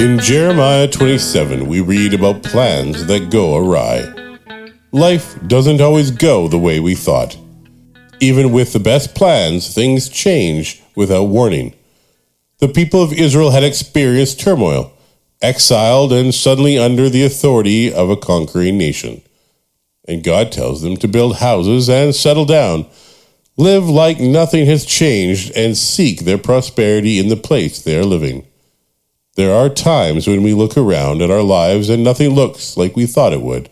In Jeremiah 27, we read about plans that go awry. Life doesn't always go the way we thought. Even with the best plans, things change without warning. The people of Israel had experienced turmoil, exiled and suddenly under the authority of a conquering nation. And God tells them to build houses and settle down, live like nothing has changed, and seek their prosperity in the place they are living. There are times when we look around at our lives and nothing looks like we thought it would.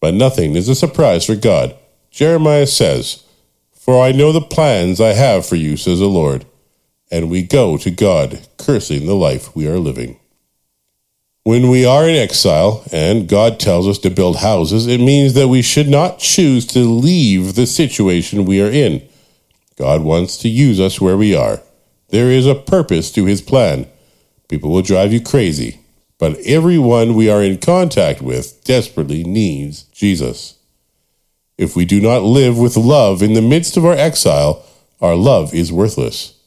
But nothing is a surprise for God. Jeremiah says, For I know the plans I have for you, says the Lord. And we go to God, cursing the life we are living. When we are in exile and God tells us to build houses, it means that we should not choose to leave the situation we are in. God wants to use us where we are. There is a purpose to his plan. People will drive you crazy but everyone we are in contact with desperately needs Jesus. If we do not live with love in the midst of our exile, our love is worthless.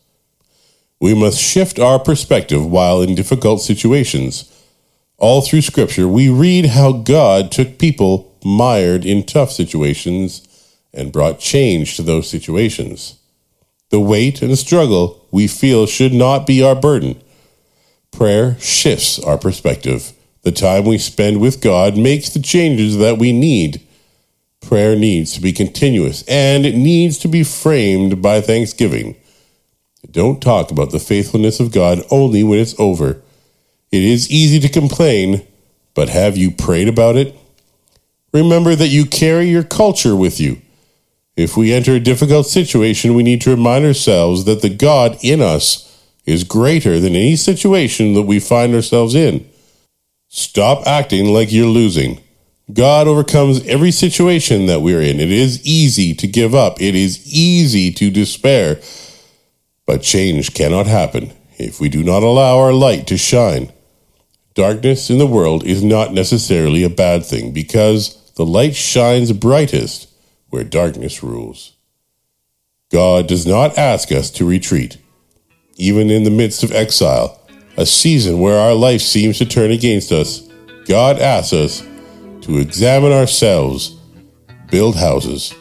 We must shift our perspective while in difficult situations. All through Scripture, we read how God took people mired in tough situations and brought change to those situations. The weight and struggle we feel should not be our burden. Prayer shifts our perspective. The time we spend with God makes the changes that we need. Prayer needs to be continuous and it needs to be framed by thanksgiving. Don't talk about the faithfulness of God only when it's over. It is easy to complain, but have you prayed about it? Remember that you carry your culture with you. If we enter a difficult situation, we need to remind ourselves that the God in us is greater than any situation that we find ourselves in. Stop acting like you're losing. God overcomes every situation that we're in. It is easy to give up. It is easy to despair. But change cannot happen if we do not allow our light to shine. Darkness in the world is not necessarily a bad thing because the light shines brightest where darkness rules. God does not ask us to retreat even in the midst of exile, a season where our life seems to turn against us, God asks us to examine ourselves, build houses.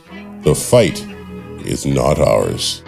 The fight is not ours.